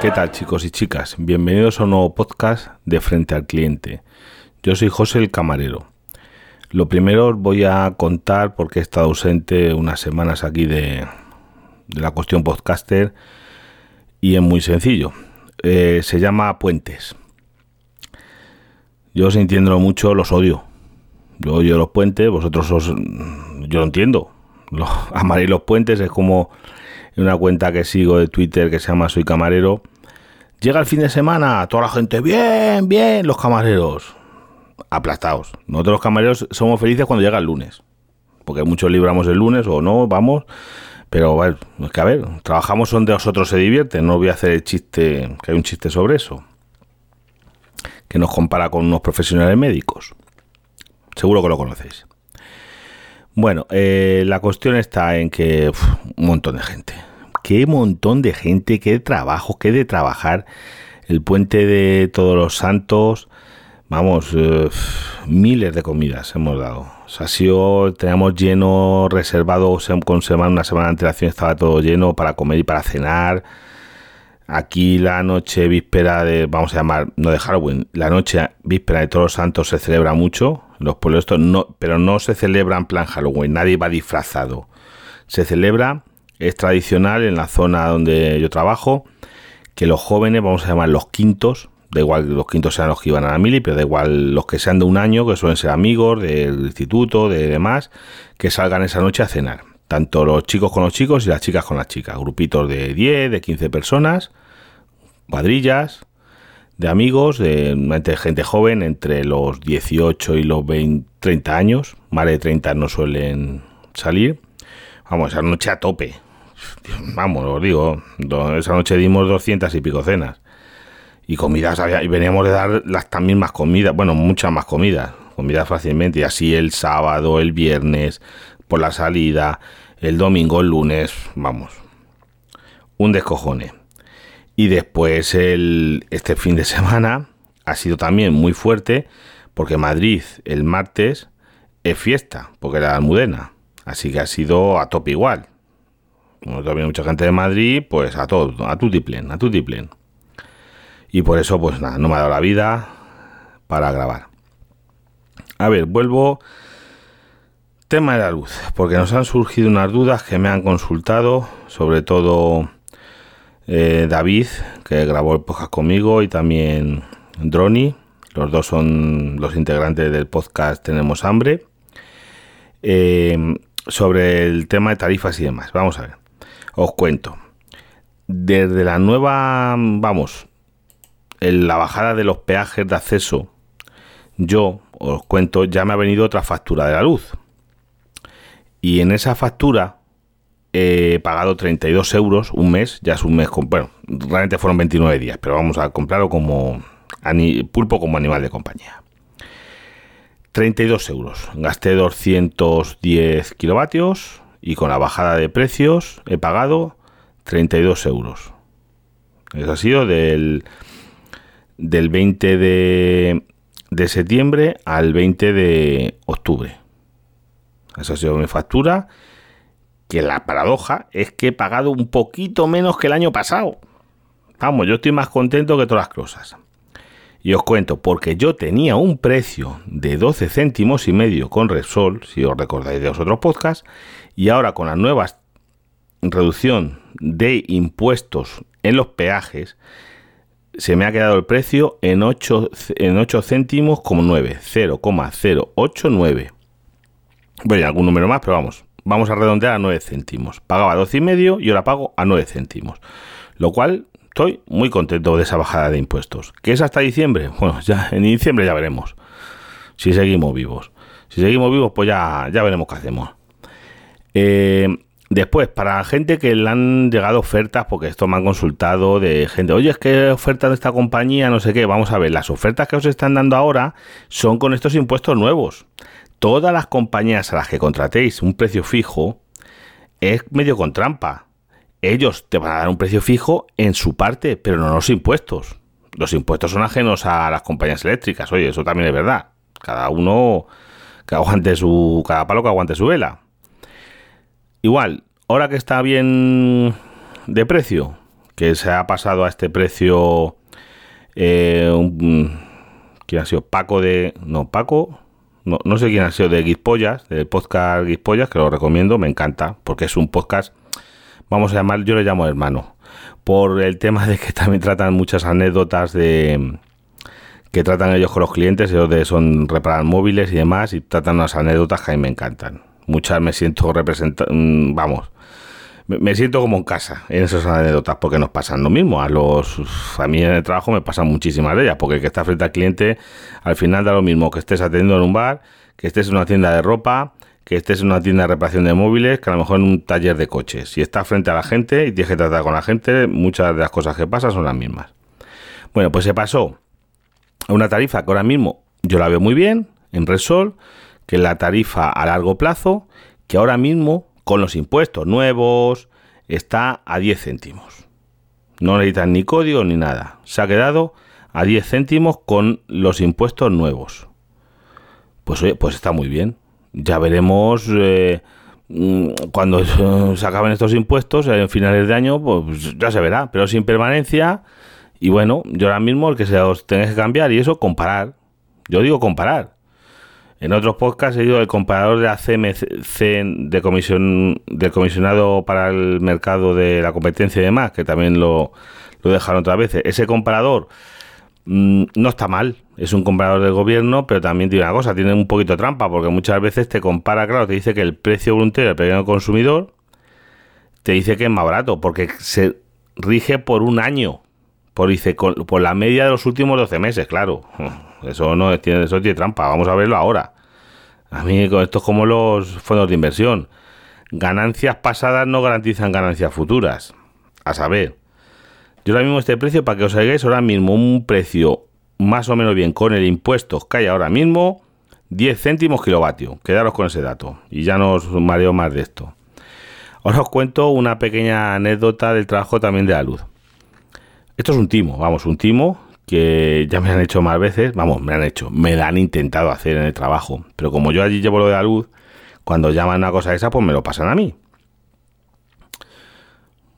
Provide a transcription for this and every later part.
¿Qué tal chicos y chicas? Bienvenidos a un nuevo podcast de Frente al Cliente. Yo soy José el Camarero. Lo primero os voy a contar porque he estado ausente unas semanas aquí de, la cuestión podcaster y es muy sencillo. Eh, se llama Puentes. Yo entiendo mucho, los odio. Yo odio los puentes, vosotros os... Yo lo entiendo. Los, amaréis los puentes, es como una cuenta que sigo de Twitter que se llama Soy Camarero. Llega el fin de semana, toda la gente, bien, bien, los camareros. Aplastados. Nosotros los camareros somos felices cuando llega el lunes. Porque muchos libramos el lunes o no, vamos. Pero es que a ver, trabajamos donde nosotros se divierten. No voy a hacer el chiste, que hay un chiste sobre eso. Que nos compara con unos profesionales médicos. Seguro que lo conocéis. Bueno, eh, la cuestión está en que un montón de gente qué montón de gente, qué trabajo, qué de trabajar. El puente de todos los santos, vamos, eh, miles de comidas hemos dado. O sea, ha sido, teníamos lleno, reservado con semana, una semana de antelación estaba todo lleno para comer y para cenar. Aquí la noche víspera de, vamos a llamar, no de Halloween, la noche víspera de todos los santos se celebra mucho. Los pueblos, no, pero no se celebra en plan Halloween, nadie va disfrazado. Se celebra es tradicional en la zona donde yo trabajo que los jóvenes, vamos a llamar los quintos, da igual los quintos sean los que iban a la mili, pero da igual los que sean de un año, que suelen ser amigos del instituto, de demás, que salgan esa noche a cenar. Tanto los chicos con los chicos y las chicas con las chicas. Grupitos de 10, de 15 personas, cuadrillas, de amigos, de, gente joven entre los 18 y los 20, 30 años. Más de 30 no suelen salir. Vamos, esa noche a tope vamos, os digo, esa noche dimos 200 y pico cenas. Y comidas, y veníamos de dar las también más comidas, bueno, muchas más comidas, comidas fácilmente. Y así el sábado, el viernes, por la salida, el domingo, el lunes, vamos. Un descojone. Y después el, este fin de semana ha sido también muy fuerte porque Madrid el martes es fiesta, porque era Almudena. Así que ha sido a tope igual. Como todavía mucha gente de Madrid, pues a todo, a tutiplén, a tutiplén. Y por eso, pues nada, no me ha dado la vida para grabar. A ver, vuelvo. Tema de la luz, porque nos han surgido unas dudas que me han consultado, sobre todo eh, David, que grabó el podcast conmigo, y también Droni. Los dos son los integrantes del podcast Tenemos Hambre. Eh, sobre el tema de tarifas y demás. Vamos a ver. Os cuento. Desde la nueva, vamos, en la bajada de los peajes de acceso, yo os cuento, ya me ha venido otra factura de la luz. Y en esa factura he pagado 32 euros un mes, ya es un mes, bueno, realmente fueron 29 días, pero vamos a comprarlo como pulpo como animal de compañía. 32 euros, gasté 210 kilovatios, y con la bajada de precios he pagado 32 euros. Eso ha sido del, del 20 de, de septiembre al 20 de octubre. Esa ha sido mi factura. Que la paradoja es que he pagado un poquito menos que el año pasado. Vamos, yo estoy más contento que todas las cosas. Y os cuento, porque yo tenía un precio de 12 céntimos y medio con Repsol, si os recordáis de los otros podcasts, y ahora con la nueva reducción de impuestos en los peajes, se me ha quedado el precio en 8, en 8 céntimos como 9, 0,089. Bueno, algún número más, pero vamos, vamos a redondear a 9 céntimos. Pagaba 12 y medio y ahora pago a 9 céntimos. Lo cual estoy muy contento de esa bajada de impuestos. ¿Qué es hasta diciembre? Bueno, ya en diciembre ya veremos. Si seguimos vivos. Si seguimos vivos, pues ya, ya veremos qué hacemos. Eh, después, para gente que le han llegado ofertas, porque esto me han consultado de gente, oye, es que oferta de esta compañía, no sé qué, vamos a ver, las ofertas que os están dando ahora son con estos impuestos nuevos. Todas las compañías a las que contratéis un precio fijo es medio con trampa. Ellos te van a dar un precio fijo en su parte, pero no los impuestos. Los impuestos son ajenos a las compañías eléctricas. Oye, eso también es verdad. Cada uno que aguante su. Cada palo que aguante su vela. Igual, ahora que está bien de precio, que se ha pasado a este precio. Eh, ¿Quién ha sido? Paco de. No, Paco. No, no sé quién ha sido de Guispollas, del podcast Guispollas, que lo recomiendo, me encanta, porque es un podcast, vamos a llamar, yo le llamo hermano, por el tema de que también tratan muchas anécdotas de que tratan ellos con los clientes, ellos de, son reparar móviles y demás, y tratan unas anécdotas que a mí me encantan. Muchas me siento representando, mm, vamos, me, siento como en casa en esas anécdotas porque nos pasan lo mismo. A los a mí en el trabajo me pasan muchísimas de ellas porque que está frente al cliente al final da lo mismo que estés atendiendo en un bar, que estés en una tienda de ropa, que estés en una tienda de reparación de móviles, que a lo mejor en un taller de coches. Si estás frente a la gente y tienes que tratar con la gente, muchas de las cosas que pasan son las mismas. Bueno, pues se pasó a una tarifa que ahora mismo yo la veo muy bien en Resol, que la tarifa a largo plazo, que ahora mismo con los impuestos nuevos está a 10 céntimos. No necesitan ni código ni nada. Se ha quedado a 10 céntimos con los impuestos nuevos. Pues pues está muy bien. Ya veremos eh, mm, cuando se acaben estos impuestos en finales de año, pues ya se verá, pero sin permanencia. Y bueno, yo ahora mismo el que se os tenga que cambiar y eso, comparar. Yo digo comparar. En otros podcasts he ido el comparador de la CMC de comisión, del comisionado para el mercado de la competencia y demás, que también lo, dejaron otra vez. Ese comparador mm, no está mal, es un comparador del gobierno, pero también tiene una cosa, tiene un poquito trampa, porque muchas veces te compara, claro, te dice que el precio voluntario del pequeño consumidor te dice que es más barato, porque se rige por un año, por, dice, por la media de los últimos 12 meses, claro. Eso no tiene, eso tiene trampa. Vamos a verlo ahora. A mí esto es como los fondos de inversión. Ganancias pasadas no garantizan ganancias futuras. A saber, yo ahora mismo este precio, para que os hagáis ahora mismo un precio más o menos bien con el impuesto que hay ahora mismo, 10 céntimos kilovatio. Quedaros con ese dato y ya no os mareo más de esto. Ahora os cuento una pequeña anécdota del trabajo también de la luz. Esto es un timo, vamos, un timo que ya me han hecho más veces, vamos, me han hecho, me la han intentado hacer en el trabajo, pero como yo allí llevo lo de la luz, cuando llaman a cosa esa, pues me lo pasan a mí.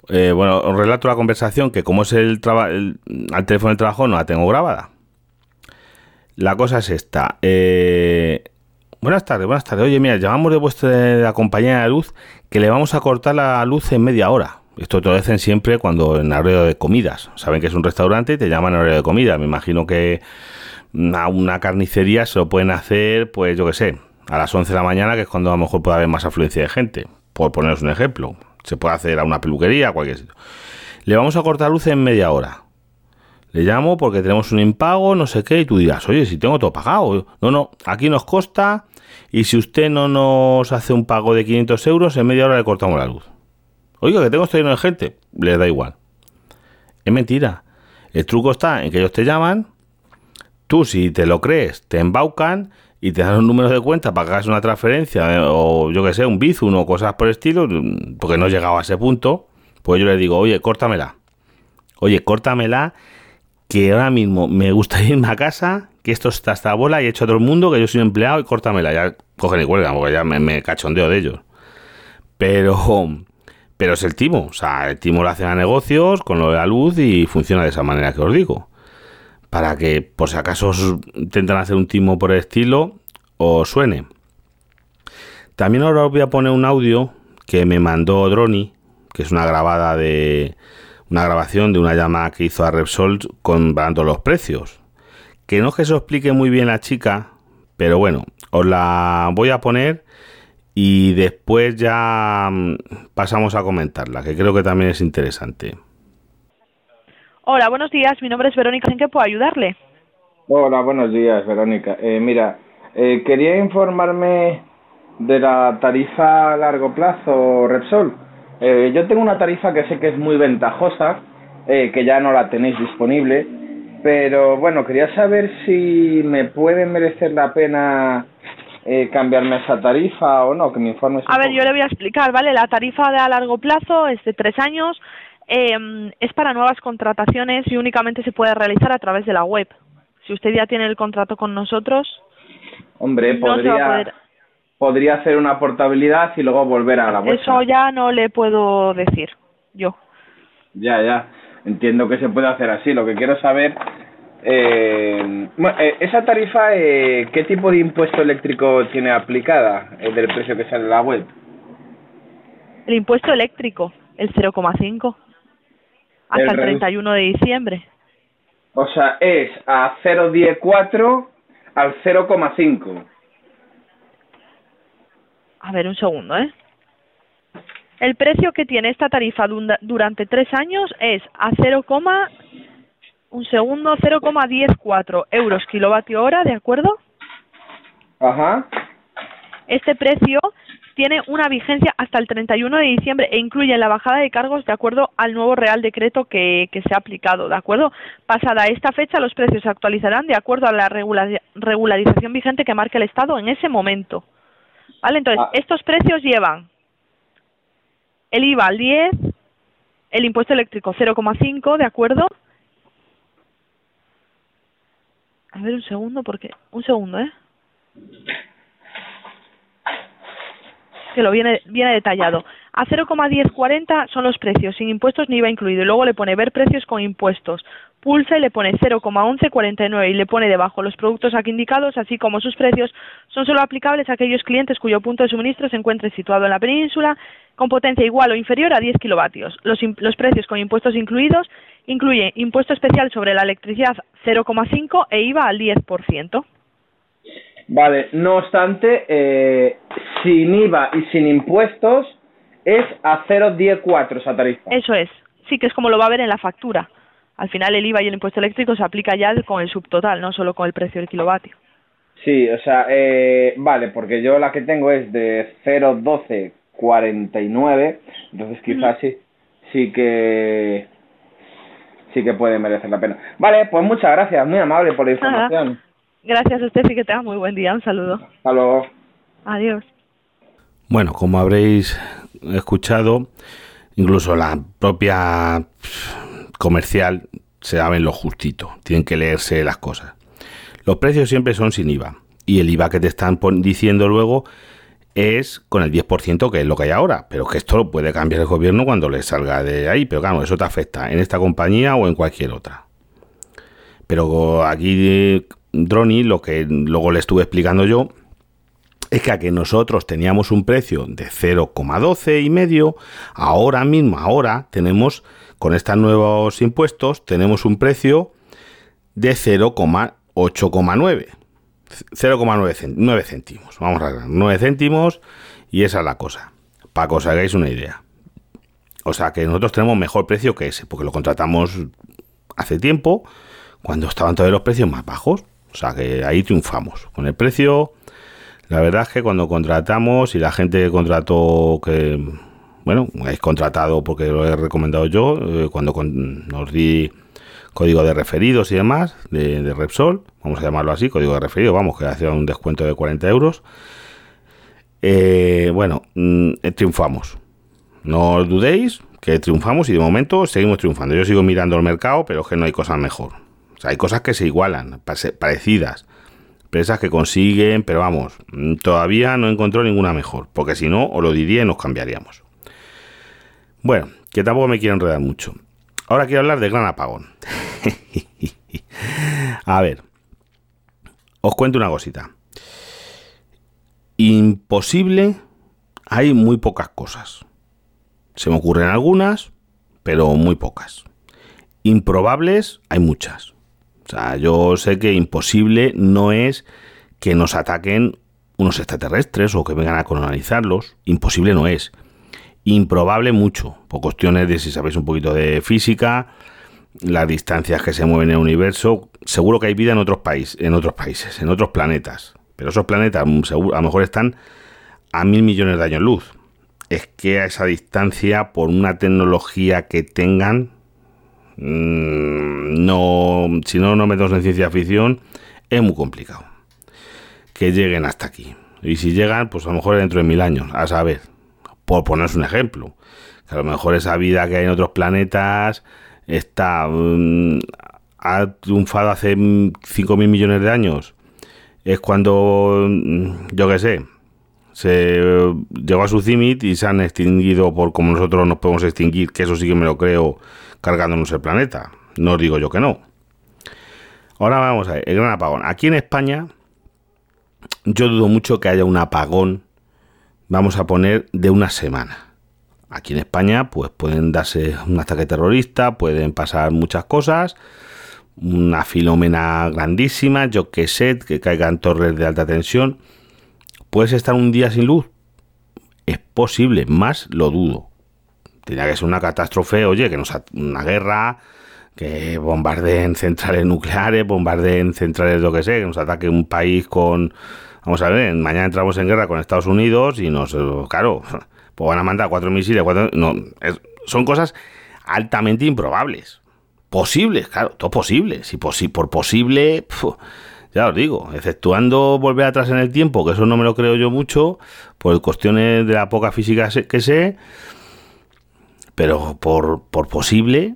Eh, bueno, os relato la conversación que como es el, al teléfono del trabajo no la tengo grabada. La cosa es esta. Eh, buenas tardes, buenas tardes. Oye, mira, llamamos de vuestra compañía de luz que le vamos a cortar la luz en media hora. Esto te lo dicen siempre cuando en horario de comidas. Saben que es un restaurante y te llaman en horario de comida. Me imagino que a una carnicería se lo pueden hacer, pues yo qué sé, a las 11 de la mañana, que es cuando a lo mejor puede haber más afluencia de gente. Por poneros un ejemplo. Se puede hacer a una peluquería, a cualquier sitio. Le vamos a cortar luz en media hora. Le llamo porque tenemos un impago, no sé qué, y tú dirás, oye, si tengo todo pagado. No, no, aquí nos costa y si usted no nos hace un pago de 500 euros, en media hora le cortamos la luz. Oiga, que tengo esto lleno de gente. Les da igual. Es mentira. El truco está en que ellos te llaman, tú si te lo crees, te embaucan y te dan un número de cuenta para que hagas una transferencia eh, o yo que sé, un bizum o cosas por el estilo, porque no he llegado a ese punto, pues yo les digo, oye, córtamela. Oye, córtamela, que ahora mismo me gustaría irme a casa, que esto está hasta bola y he hecho a todo el mundo, que yo soy empleado y córtamela. Ya cogen y cuelgan, porque ya me, me cachondeo de ellos. Pero pero es el timo, o sea, el timo lo hace a negocios con lo de la luz y funciona de esa manera que os digo. Para que, por si acaso intentan hacer un timo por el estilo, os suene. También ahora os voy a poner un audio que me mandó Droni, que es una grabada de una grabación de una llamada que hizo a Repsol comparando los precios. Que no es que se explique muy bien la chica, pero bueno, os la voy a poner y después ya mm, pasamos a comentarla, que creo que también es interesante. Hola, buenos días. Mi nombre es Verónica. ¿En qué puedo ayudarle? Hola, buenos días, Verónica. Eh, mira, eh, quería informarme de la tarifa a largo plazo Repsol. Eh, yo tengo una tarifa que sé que es muy ventajosa, que ya no la tenéis disponible, pero bueno, quería saber si me puede merecer la pena eh, cambiarme esa tarifa o no, que me informes. A ver, yo le voy a explicar, ¿vale? La tarifa de a largo plazo es de tres años, eh, es para nuevas contrataciones y únicamente se puede realizar a través de la web. Si usted ya tiene el contrato con nosotros, hombre, podría, podría hacer una portabilidad y luego volver a la web. Eso ya no le puedo decir yo. Ya, ya. entiendo que se puede hacer así. Lo que quiero saber, eh, eh esa tarifa, eh, ¿qué tipo de impuesto eléctrico tiene aplicada el del precio que sale en la web? El impuesto eléctrico, el 0,5, hasta el, 31 de diciembre. O sea, es a 0,104 al 0,5. A ver, un segundo, ¿eh? El precio que tiene esta tarifa durante tres años es a 0, un segundo, 0,104 euros kilovatio hora, ¿de acuerdo? Ajá. Este precio tiene una vigencia hasta el 31 de diciembre e incluye la bajada de cargos de acuerdo al nuevo Real Decreto que, que se ha aplicado, ¿de acuerdo? Pasada esta fecha, los precios se actualizarán de acuerdo a la regularización vigente que marque el Estado en ese momento. ¿Vale? Entonces, ah. estos precios llevan el IVA al 10, el impuesto eléctrico 0,5, ¿de acuerdo? A ver un segundo, porque... Un segundo, ¿eh? Que lo viene, viene detallado. A 0,1040 son los precios, sin impuestos ni IVA incluido. Y luego le pone ver precios con impuestos pulsa y le pone 0,1149 y le pone debajo los productos aquí indicados, así como sus precios, son solo aplicables a aquellos clientes cuyo punto de suministro se encuentre situado en la península con potencia igual o inferior a 10 kilovatios. Los, los precios con impuestos incluidos incluyen impuesto especial sobre la electricidad 0,5 e IVA al 10%. Vale, no obstante, eh, sin IVA y sin impuestos es a 0,104 esa tarifa. Eso es, sí que es como lo va a ver en la factura al final el IVA y el impuesto eléctrico se aplica ya con el subtotal, no solo con el precio del kilovatio. Sí, o sea, eh, vale, porque yo la que tengo es de 0,1249, entonces quizás sí, sí que sí que puede merecer la pena. Vale, pues muchas gracias, muy amable por la información. Gracias a usted y que tenga muy buen día, un saludo. Hasta luego. Adiós. Bueno, como habréis escuchado, incluso la propia comercial se saben lo justito, tienen que leerse las cosas. Los precios siempre son sin IVA y el IVA que te están diciendo luego es con el 10% que es lo que hay ahora, pero que esto lo puede cambiar el gobierno cuando le salga de ahí, pero claro, eso te afecta en esta compañía o en cualquier otra. Pero aquí Droni, lo que luego le estuve explicando yo, es que a que nosotros teníamos un precio de 0,12 y medio, ahora mismo, ahora tenemos con estos nuevos impuestos tenemos un precio de 0,8,9. 0,9 céntimos. Vamos a ver, 9 céntimos y esa es la cosa. Para que os hagáis una idea. O sea que nosotros tenemos mejor precio que ese, porque lo contratamos hace tiempo, cuando estaban todos los precios más bajos. O sea que ahí triunfamos. Con el precio, la verdad es que cuando contratamos y la gente que contrató que bueno, habéis contratado porque lo he recomendado yo, eh, cuando nos di código de referidos y demás de, Repsol, vamos a llamarlo así, código de referido, vamos, que hacía un descuento de 40 euros. Eh, bueno, mm, eh, triunfamos. No os dudéis que triunfamos y de momento seguimos triunfando. Yo sigo mirando el mercado, pero es que no hay cosas mejor. O sea, hay cosas que se igualan, parecidas. Empresas que consiguen, pero vamos, mm, todavía no encontró ninguna mejor. Porque si no, os lo diría y nos cambiaríamos. Bueno, que tampoco me quiero enredar mucho. Ahora quiero hablar del gran apagón. A ver, os cuento una cosita. Imposible, hay muy pocas cosas. Se me ocurren algunas, pero muy pocas. Improbables, hay muchas. O sea, yo sé que imposible no es que nos ataquen unos extraterrestres o que vengan a colonizarlos. Imposible no es improbable mucho, por cuestiones de si sabéis un poquito de física, las distancias que se mueven en el universo, seguro que hay vida en otros países, en otros países, en otros planetas, pero esos planetas mm, a lo mejor están a mil millones de años luz. Es que a esa distancia, por una tecnología que tengan, mm, no, si no nos metemos en ciencia ficción, es muy complicado que lleguen hasta aquí. Y si llegan, pues a lo mejor dentro de mil años, a saber por poneros un ejemplo. Que a lo mejor esa vida que hay en otros planetas está mm, ha triunfado hace 5.000 millones de años. Es cuando, mm, yo qué sé, se llegó a su cimit y se han extinguido por como nosotros nos podemos extinguir, que eso sí que me lo creo cargándonos el planeta. No digo yo que no. Ahora vamos a ver, el gran apagón. Aquí en España, yo dudo mucho que haya un apagón, vamos a poner, de una semana. Aquí en España, pues pueden darse un ataque terrorista, pueden pasar muchas cosas, una filomena grandísima, yo que sé, que caigan torres de alta tensión. ¿Puedes estar un día sin luz? Es posible, más lo dudo. Tenía que ser una catástrofe, oye, que nos una guerra, que bombardeen centrales nucleares, bombardeen centrales, lo que sé, que nos ataque un país con... Vamos a ver, mañana entramos en guerra con Estados Unidos y nos... Claro, pues van a mandar cuatro misiles, cuatro... No, son cosas altamente improbables. Posibles, claro, todo posible. Si por posible, ya os digo, exceptuando volver atrás en el tiempo, que eso no me lo creo yo mucho, por cuestiones de la poca física que sé, pero por, por posible,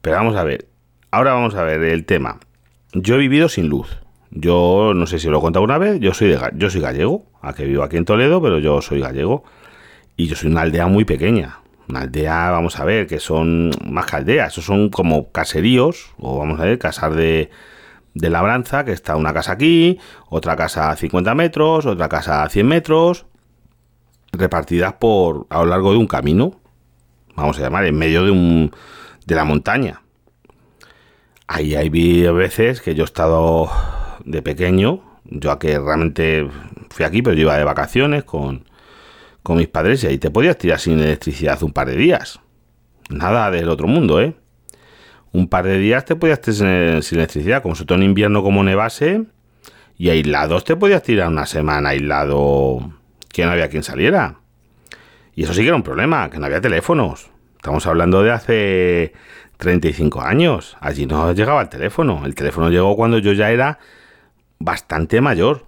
pero vamos a ver, ahora vamos a ver el tema. Yo he vivido sin luz. Yo no sé si lo he contado una vez, yo soy, yo soy gallego, a que vivo aquí en Toledo, pero yo soy gallego. Y yo soy una aldea muy pequeña. Una aldea, vamos a ver, que son más que aldeas, esos son como caseríos, o vamos a ver, casar de, de labranza, que está una casa aquí, otra casa a 50 metros, otra casa a 100 metros, repartidas por a lo largo de un camino, vamos a llamar, en medio de un, de la montaña. Ahí hay veces que yo he estado de pequeño, yo a que realmente fui aquí, pero yo iba de vacaciones con, con mis padres y ahí te podías tirar sin electricidad un par de días. Nada del otro mundo, ¿eh? Un par de días te podías tirar sin electricidad, como sobre todo en invierno como nevase, y aislados te podías tirar una semana aislado que no había quien saliera. Y eso sí que era un problema, que no había teléfonos. Estamos hablando de hace 35 años. Allí no llegaba el teléfono. El teléfono llegó cuando yo ya era bastante mayor.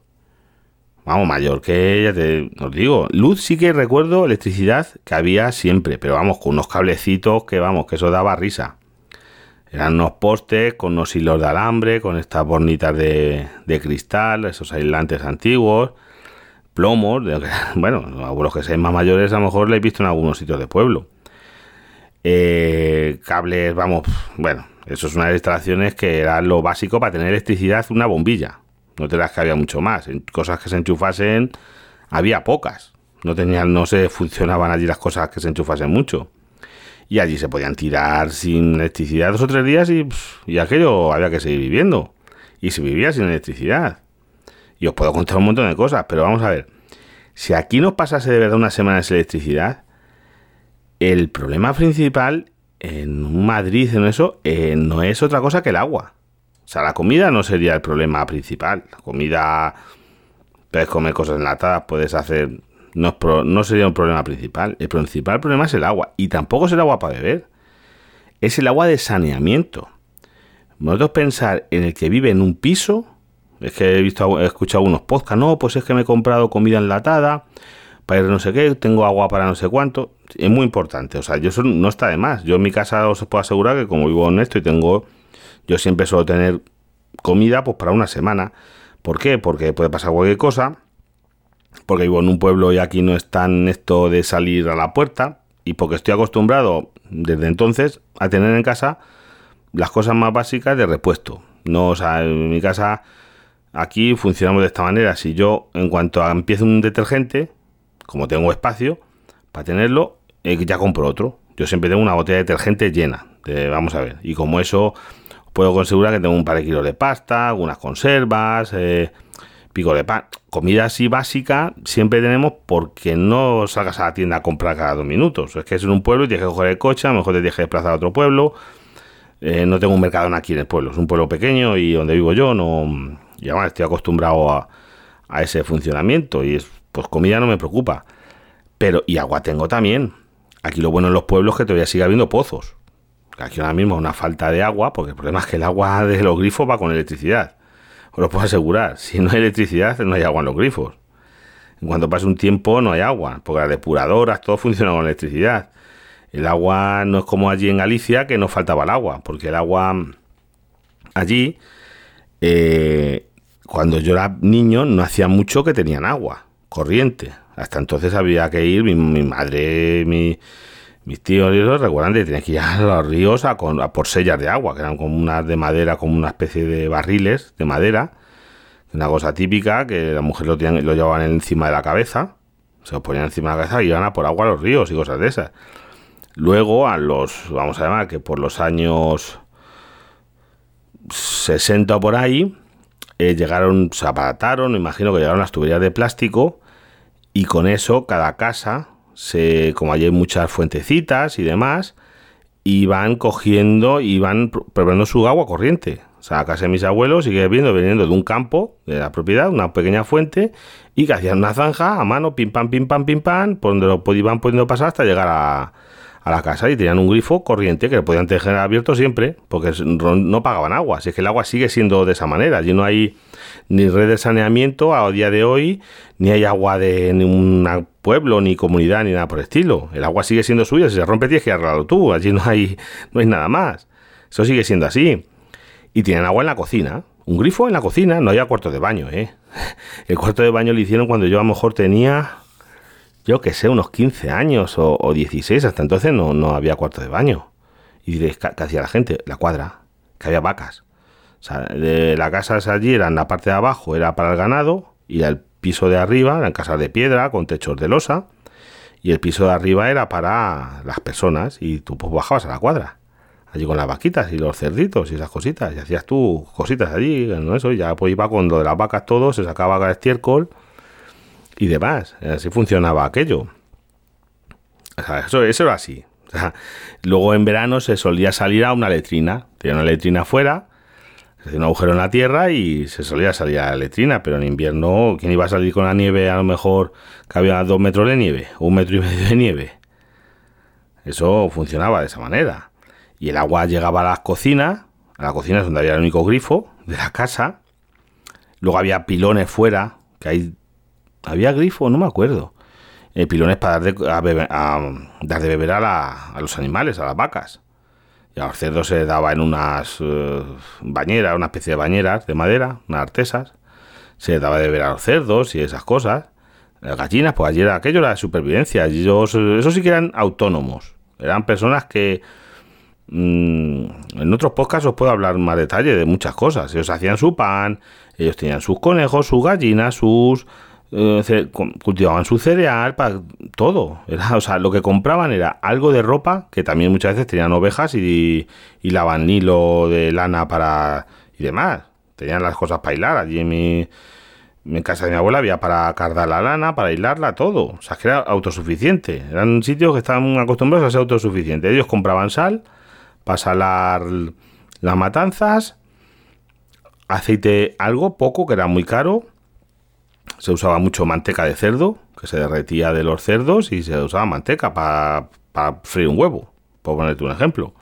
Vamos, mayor que ya te os digo. Luz sí que recuerdo electricidad que había siempre, pero vamos, con unos cablecitos que vamos, que eso daba risa. Eran unos postes con unos hilos de alambre, con estas bornitas de, cristal, esos aislantes antiguos, plomos. Bueno, los que sean más mayores a lo mejor le he visto en algunos sitios de pueblo. Eh, cables, vamos, bueno, eso es una de instalaciones que era lo básico para tener electricidad, una bombilla. No te das que había mucho más. Cosas que se enchufasen, había pocas. No tenían, no se funcionaban allí las cosas que se enchufasen mucho. Y allí se podían tirar sin electricidad dos o tres días y, y aquello había que seguir viviendo. Y se vivía sin electricidad. Y os puedo contar un montón de cosas, pero vamos a ver. Si aquí nos pasase de verdad una semana sin electricidad, el problema principal en Madrid, en eso, eh, no es otra cosa que el agua. O sea, la comida no sería el problema principal. La comida, puedes comer cosas enlatadas, puedes hacer... No, no sería un problema principal. El principal problema es el agua. Y tampoco es el agua para beber. Es el agua de saneamiento. Nosotros pensar en el que vive en un piso... Es que he visto, he escuchado algunos podcasts. No, pues es que me he comprado comida enlatada para ir no sé qué, tengo agua para no sé cuánto. Es muy importante, o sea, yo eso no está de más. Yo en mi casa os puedo asegurar que como vivo en esto y tengo, yo siempre suelo tener comida pues para una semana. ¿Por qué? Porque puede pasar cualquier cosa, porque vivo en un pueblo y aquí no es tan esto de salir a la puerta, y porque estoy acostumbrado desde entonces a tener en casa las cosas más básicas de repuesto. No, o sea, en mi casa aquí funcionamos de esta manera. Si yo, en cuanto empiezo un detergente, como tengo espacio para tenerlo, eh, ya compro otro. Yo siempre tengo una botella de detergente llena. vamos a ver. Y como eso, puedo asegurar que tengo un par de kilos de pasta, algunas conservas, eh, pico de pan. Comida así básica siempre tenemos porque no salgas a la tienda a comprar cada dos minutos. Es que es en un pueblo y tienes que coger el coche, a lo mejor te tienes que desplazar a otro pueblo. Eh, no tengo un mercado aquí en el pueblo. Es un pueblo pequeño y donde vivo yo no... Y además estoy acostumbrado a, a ese funcionamiento y es pues comida no me preocupa. Pero, y agua tengo también. Aquí lo bueno en los pueblos es que todavía sigue habiendo pozos. Aquí ahora mismo una falta de agua, porque el problema es que el agua de los grifos va con electricidad. Os lo puedo asegurar. Si no hay electricidad, no hay agua en los grifos. En cuanto pase un tiempo, no hay agua, porque las depuradoras, todo funciona con electricidad. El agua no es como allí en Galicia, que no faltaba el agua, porque el agua allí, eh, cuando yo era niño, no hacía mucho que tenían agua. corriente. Hasta entonces había que ir, mi, madre, mi, mis tíos y eso recuerdan que tenían que ir a los ríos a, por sellas de agua, que eran como unas de madera, como una especie de barriles de madera, una cosa típica que la mujer lo, llevaban encima de la cabeza, se lo ponían encima de la cabeza y iban a por agua a los ríos y cosas de esas. Luego, a los, vamos a llamar que por los años 60 por ahí, eh, llegaron, se aparataron, imagino que llegaron las tuberías de plástico y con eso cada casa, se, como hay muchas fuentecitas y demás, iban cogiendo, iban probando su agua corriente. O sea, a casa de mis abuelos sigue viendo, viniendo de un campo, de la propiedad, una pequeña fuente, y que hacían una zanja a mano, pim pam, pim pam, pim pam, por donde lo iban pudiendo pasar hasta llegar a, la casa y tenían un grifo corriente que lo podían tener abierto siempre porque no pagaban agua. Si es que el agua sigue siendo de esa manera. Allí no hay ni red de saneamiento a día de hoy, ni hay agua de ningún pueblo, ni comunidad, ni nada por el estilo. El agua sigue siendo suya. Si se rompe tienes que arreglarlo tú. Allí no hay, no hay nada más. Eso sigue siendo así. Y tienen agua en la cocina. Un grifo en la cocina. No había cuarto de baño, ¿eh? El cuarto de baño lo hicieron cuando yo a lo mejor tenía yo que sé, unos 15 años o, 16, hasta entonces no, no, había cuarto de baño. Y diréis, ¿qué, hacía la gente? La cuadra, que había vacas. O de la casa allí era en la parte de abajo, era para el ganado, y el piso de arriba eran casas de piedra con techos de losa, y el piso de arriba era para las personas, y tú pues bajabas a la cuadra, allí con las vaquitas y los cerditos y esas cositas, y hacías tú cositas allí, ¿no? Eso, ya pues iba con lo de las vacas todo, se sacaba el estiércol, y demás. Así funcionaba aquello. eso, eso era así. luego en verano se solía salir a una letrina. Tenía una letrina afuera, hacía un agujero en la tierra y se solía salir a la letrina. Pero en invierno, ¿quién iba a salir con la nieve? A lo mejor que había dos metros de nieve, un metro y medio de nieve. Eso funcionaba de esa manera. Y el agua llegaba a las cocinas, a la cocina es donde había el único grifo de la casa. Luego había pilones fuera, que hay había grifo, no me acuerdo. Eh, pilones para dar de, a dar de beber a, los animales, a las vacas. Y a los cerdos se daba en unas eh, bañeras, una especie de bañeras de madera, unas artesas. Se daba de beber a los cerdos y esas cosas. Las gallinas, pues allí era, aquello era supervivencia. Ellos, eso sí que eran autónomos. Eran personas que... Mm, en otros podcasts os puedo hablar más detalle de muchas cosas. Ellos hacían su pan, ellos tenían sus conejos, sus gallinas, sus eh, cultivaban su cereal, para todo. Era, o sea, lo que compraban era algo de ropa, que también muchas veces tenían ovejas y, y lavan hilo de lana para y demás. Tenían las cosas para hilar. Allí en mi, en casa de mi abuela había para cardar la lana, para hilarla, todo. O sea, que era autosuficiente. Eran sitios que estaban acostumbrados a ser autosuficientes. Ellos compraban sal para salar las matanzas, aceite algo, poco, que era muy caro se usaba mucho manteca de cerdo, que se derretía de los cerdos y se usaba manteca para freír un huevo, por ponerte un ejemplo.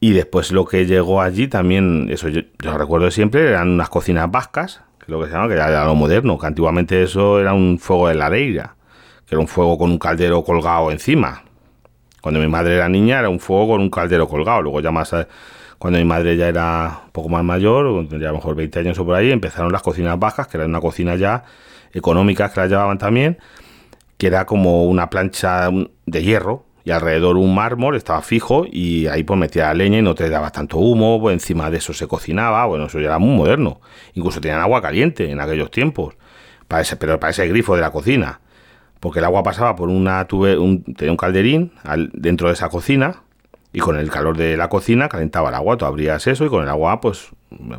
Y después lo que llegó allí también, eso yo, recuerdo siempre, eran unas cocinas vascas, que es lo que se llama, que era lo moderno, que antiguamente eso era un fuego de lareira, que era un fuego con un caldero colgado encima. Cuando mi madre era niña era un fuego con un caldero colgado, luego ya más cuando mi madre ya era un poco más mayor, tendría a lo mejor 20 años o por ahí, empezaron las cocinas bajas, que era una cocina ya económica que la llevaban también, que era como una plancha de hierro y alrededor un mármol, estaba fijo y ahí pues metía la leña y no te daba tanto humo, pues encima de eso se cocinaba, bueno, eso ya era muy moderno. Incluso tenían agua caliente en aquellos tiempos, para ese, pero para ese grifo de la cocina, porque el agua pasaba por una tuve, un, tenía un calderín dentro de esa cocina y con el calor de la cocina calentaba el agua, tú abrías eso y con el agua pues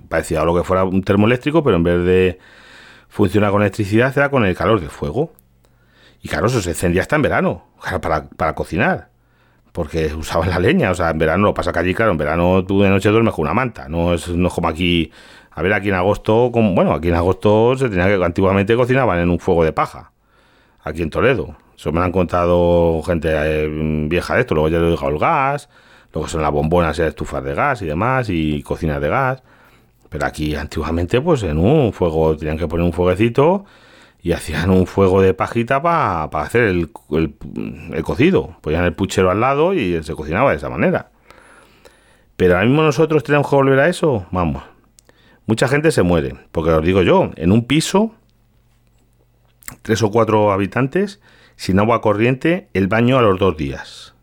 parecía lo que fuera un termoeléctrico, pero en vez de funcionar con electricidad era con el calor del fuego. Y claro, eso se encendía hasta en verano, para, para cocinar, porque usaban la leña, o sea, en verano lo pasa que allí, claro, en verano tú de noche duermes con una manta, no es, no como aquí, a ver, aquí en agosto, bueno, aquí en agosto se tenía que, antiguamente cocinaban en un fuego de paja, aquí en Toledo, eso me lo han contado gente eh, vieja de esto, luego ya lo he el gas, que son las bombonas y estufas de gas y demás, y cocinas de gas. Pero aquí antiguamente, pues en un fuego, tenían que poner un fueguecito y hacían un fuego de pajita para hacer el, el, cocido. Ponían el puchero al lado y se cocinaba de esa manera. Pero ahora mismo nosotros tenemos que volver a eso. Vamos. Mucha gente se muere. Porque os digo yo, en un piso, tres o cuatro habitantes, sin agua corriente, el baño a los dos días.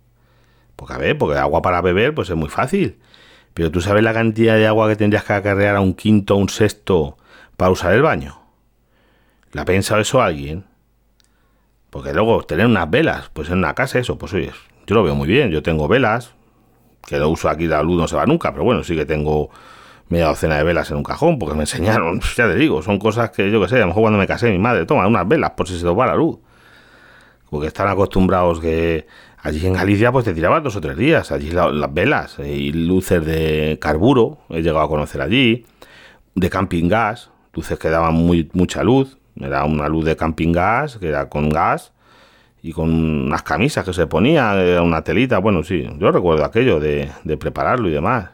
Porque a ver, porque agua para beber, pues es muy fácil. Pero tú sabes la cantidad de agua que tendrías que acarrear a un quinto o un sexto para usar el baño. ¿La ha pensado eso alguien? Porque luego tener unas velas, pues en una casa eso, pues oye, yo lo veo muy bien. Yo tengo velas, que no uso aquí, la luz no se va nunca, pero bueno, sí que tengo media docena de velas en un cajón, porque me enseñaron, ya te digo, son cosas que yo que sé, a lo mejor cuando me casé mi madre, toma unas velas por si se nos va la luz. Porque están acostumbrados que allí en Galicia pues te tirabas dos o tres días, allí las velas y luces de carburo, he llegado a conocer allí, de camping gas, luces que daban muy, mucha luz, era una luz de camping gas, que era con gas, y con unas camisas que se ponía, una telita, bueno, sí, yo recuerdo aquello de, de prepararlo y demás,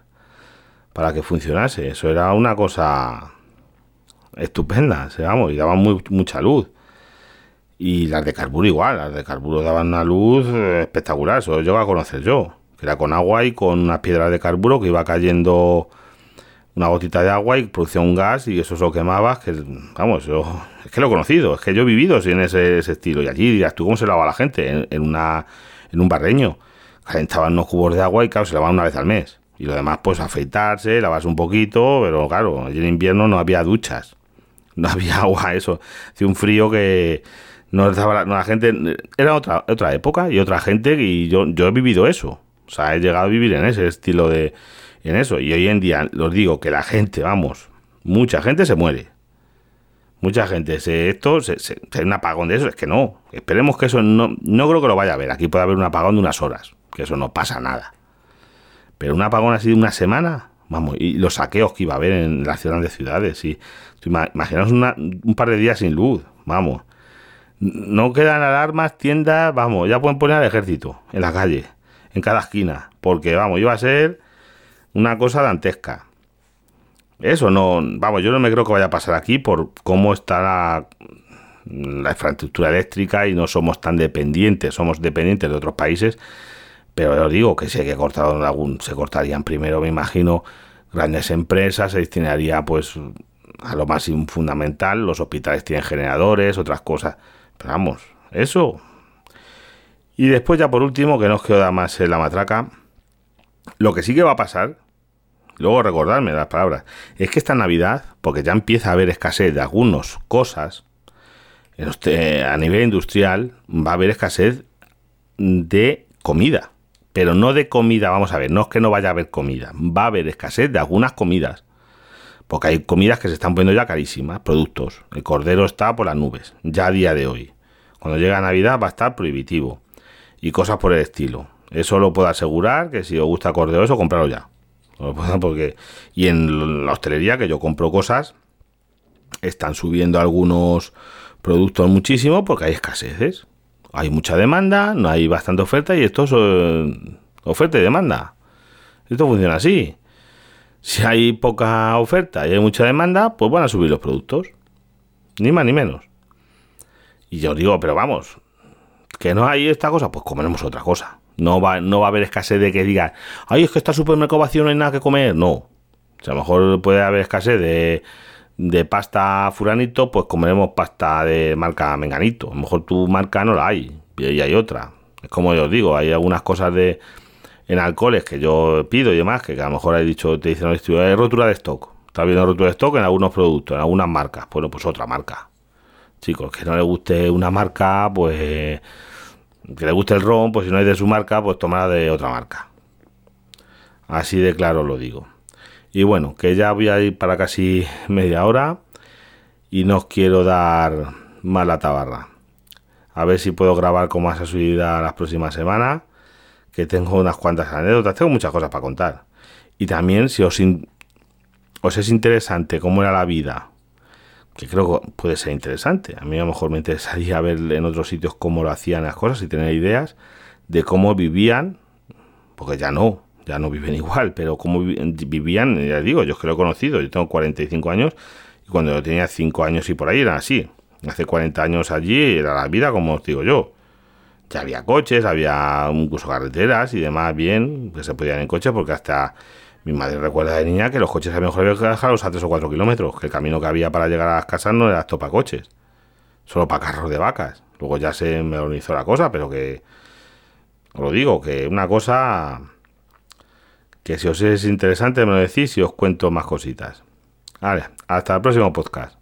para que funcionase, eso era una cosa estupenda, vamos, y daba muy, mucha luz. Y las de carburo igual, las de carburo daban una luz espectacular, eso yo a conocer yo, que era con agua y con unas piedras de carburo que iba cayendo una gotita de agua y producía un gas y eso se lo quemaba, que vamos, yo es que lo he conocido, es que yo he vivido en ese, estilo. Y allí dirás tú cómo se lava la gente en, una, en un barreño. Calentaban unos cubos de agua y claro, se lavaban una vez al mes. Y lo demás, pues afeitarse, lavarse un poquito, pero claro, allí en invierno no había duchas. No había agua, eso. Hacía un frío que no estaba la, gente. Era otra, otra época y otra gente y yo, yo he vivido eso. O sea, he llegado a vivir en ese estilo de, en eso. Y hoy en día os digo que la gente, vamos, mucha gente se muere. Mucha gente, se, esto, se, se, un apagón de eso, es que no. Esperemos que eso no, no creo que lo vaya a ver. Aquí puede haber un apagón de unas horas, que eso no pasa nada. Pero un apagón así de una semana, vamos, y los saqueos que iba a haber en las grandes ciudades, y imaginaos un par de días sin luz, vamos. No quedan alarmas, tiendas, vamos, ya pueden poner al ejército en la calle, en cada esquina, porque vamos, iba a ser una cosa dantesca. Eso no, vamos, yo no me creo que vaya a pasar aquí por cómo está la, infraestructura eléctrica y no somos tan dependientes, somos dependientes de otros países, pero os digo que si hay que cortar algún, se cortarían primero, me imagino, grandes empresas, se destinaría pues a lo más fundamental, los hospitales tienen generadores, otras cosas, vamos, eso. Y después ya por último, que no os queda más en la matraca, lo que sí que va a pasar luego recordarme las palabras, es que esta Navidad, porque ya empieza a haber escasez de algunas cosas, a nivel industrial va a haber escasez de comida, pero no de comida, vamos a ver, no es que no vaya a haber comida, va a haber escasez de algunas comidas, porque hay comidas que se están poniendo ya carísimas, productos, el cordero está por las nubes, ya a día de hoy, cuando llega Navidad va a estar prohibitivo, y cosas por el estilo. Eso lo puedo asegurar que si os gusta cordero eso, comprarlo ya. Porque, y en la hostelería, que yo compro cosas, están subiendo algunos productos muchísimo porque hay escaseces. Hay mucha demanda, no hay bastante oferta y esto es eh, oferta y demanda. Esto funciona así. Si hay poca oferta y hay mucha demanda, pues van a subir los productos. Ni más ni menos. Y yo digo, pero vamos, que no hay esta cosa, pues comeremos otra cosa. No va, no va a haber escasez de que digan, ay, es que esta supermercado vacío no hay nada que comer. No. O a lo mejor puede haber escasez de, de pasta furanito, pues comeremos pasta de marca menganito. A lo mejor tu marca no la hay y hay otra. Es como yo os digo, hay algunas cosas de en alcoholes que yo pido y demás, que, a lo mejor he dicho, te dicen, hay rotura de stock. Está viendo rotura de stock en algunos productos, en algunas marcas. Bueno, pues otra marca. Chicos, que no le guste una marca, pues que le guste el ron, pues si no hay de su marca, pues tomará de otra marca. Así de claro lo digo. Y bueno, que ya voy a ir para casi media hora y no os quiero dar más la tabarra. A ver si puedo grabar con más asiduidad las próximas semanas, que tengo unas cuantas anécdotas, tengo muchas cosas para contar. Y también si os, os es interesante cómo era la vida que creo que puede ser interesante. A mí a lo mejor me interesaría ver en otros sitios cómo lo hacían las cosas y tener ideas de cómo vivían, porque ya no, ya no viven igual, pero cómo vivían, ya digo, yo es que lo he conocido, yo tengo 45 años y cuando yo tenía 5 años y por ahí era así. Hace 40 años allí era la vida como os digo yo. Ya había coches, había incluso carreteras y demás, bien, que se podían en coche, porque hasta mi madre recuerda de niña que los coches a lo mejor había que dejarlos a 3 o 4 kilómetros, que el camino que había para llegar a las casas no era apto para coches, solo para carros de vacas. Luego ya se me la cosa, pero que, os lo digo, que una cosa que si os es interesante me lo decís y os cuento más cositas. Vale, hasta el próximo podcast.